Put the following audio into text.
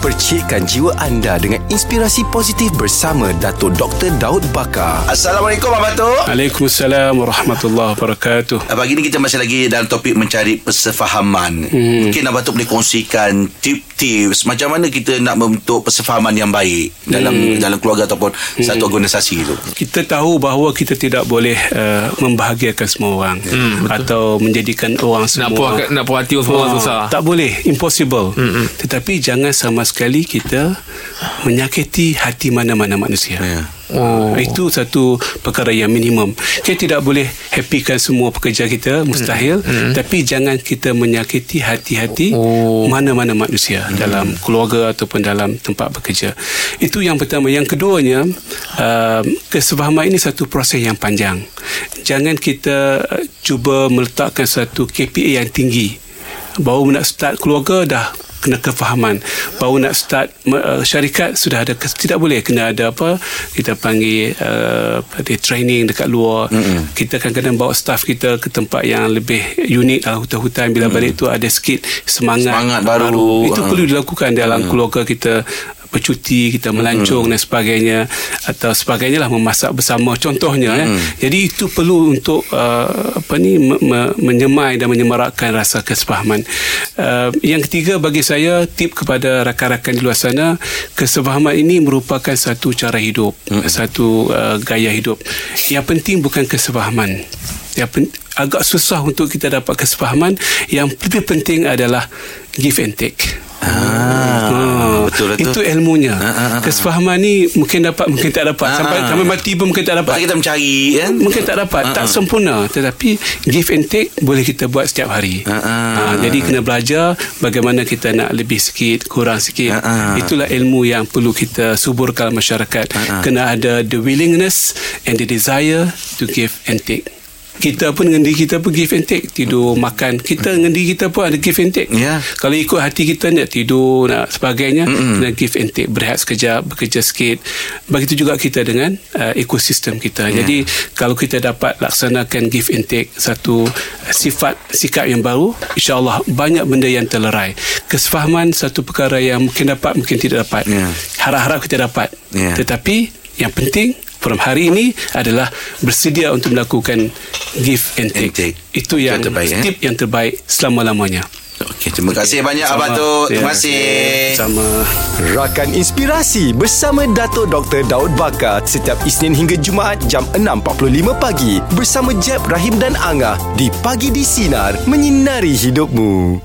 Percikkan jiwa anda dengan inspirasi positif bersama Dato' Dr. Daud Bakar. Assalamualaikum Abang Tok. Waalaikumsalam warahmatullahi wabarakatuh. Pagi ni kita masih lagi dalam topik mencari persefahaman. Hmm. Mungkin Abang Tok boleh kongsikan tips-tips macam mana kita nak membentuk persefahaman yang baik dalam hmm. dalam keluarga ataupun hmm. satu organisasi itu. Kita tahu bahawa kita tidak boleh uh, membahagiakan semua orang hmm, atau menjadikan orang semua Nak puas nak puas hati semua orang Ah, susah. Tak boleh Impossible Mm-mm. Tetapi jangan sama sekali kita Menyakiti hati mana-mana manusia Ya. Oh. Itu satu perkara yang minimum Kita tidak boleh happykan semua pekerja kita Mustahil mm. Tapi jangan kita menyakiti hati-hati Oh. Mana-mana manusia mm. Dalam keluarga ataupun dalam tempat bekerja Itu yang pertama Yang keduanya uh, Kesefahaman ini satu proses yang panjang Jangan kita uh, cuba meletakkan satu KPI yang tinggi Baru nak start keluarga dah kena kefahaman baru nak start uh, syarikat sudah ada tidak boleh kena ada apa kita panggil uh, ada training dekat luar mm-hmm. kita kadang-kadang bawa staff kita ke tempat yang lebih unik dalam hutan-hutan bila mm-hmm. balik tu ada sikit semangat, Semangat baru. itu Ah. perlu dilakukan dalam keluarga kita bercuti kita melancong dan sebagainya atau sebagainya lah memasak bersama. Contohnya eh. jadi itu perlu untuk uh, apa ni me- me- menyemai dan menyemarakkan rasa kesepahaman uh, yang ketiga bagi saya tip kepada rakan-rakan di luar sana kesepahaman ini merupakan satu cara hidup satu uh, gaya hidup. Yang penting bukan kesepahaman yang pen- agak susah untuk kita dapat kesepahaman yang lebih penting adalah give and take Ah, betul betul. itu ilmunya. Ah, ah, ah. Kesefahaman ni mungkin dapat mungkin tak dapat. Ah, Sampai ah. sampai mati pun mungkin tak dapat. Kita mencari kan. Mungkin tak dapat, tak sempurna tetapi give and take boleh kita buat setiap hari. Ah, ah. Ah, jadi kena belajar bagaimana kita nak lebih sikit, kurang sikit. Ah, ah. Itulah ilmu yang perlu kita suburkan masyarakat. ah. Kena ada the willingness and the desire to give and take. Kita pun dengan diri kita pun give and take Tidur, makan Kita dengan diri kita pun ada give and take Ya. Kalau ikut hati kita nak tidur Nak sebagainya Mm-mm. Kena give and take Berehat sekejap Bekerja sikit Begitu juga kita dengan uh, Ekosistem kita Ya. Jadi Kalau kita dapat laksanakan give and take Satu uh, sifat Sikap yang baru InsyaAllah Banyak benda yang terlerai Kesefahaman Satu perkara yang mungkin dapat Mungkin tidak dapat Ya. Harap-harap kita dapat Ya. Tetapi Yang penting From hari ini adalah bersedia untuk melakukan give and take. And take. Itu yang terbaik, eh? tip yang terbaik selama-lamanya. Okey, terima kasih banyak Sama. Abang Tok. Terima kasih. Sama. Rakan Inspirasi bersama Dato' Dr. Daud Bakar setiap Isnin hingga Jumaat jam 6.45 pagi bersama Jeb, Rahim dan Angah di Pagi di Sinar menyinari hidupmu.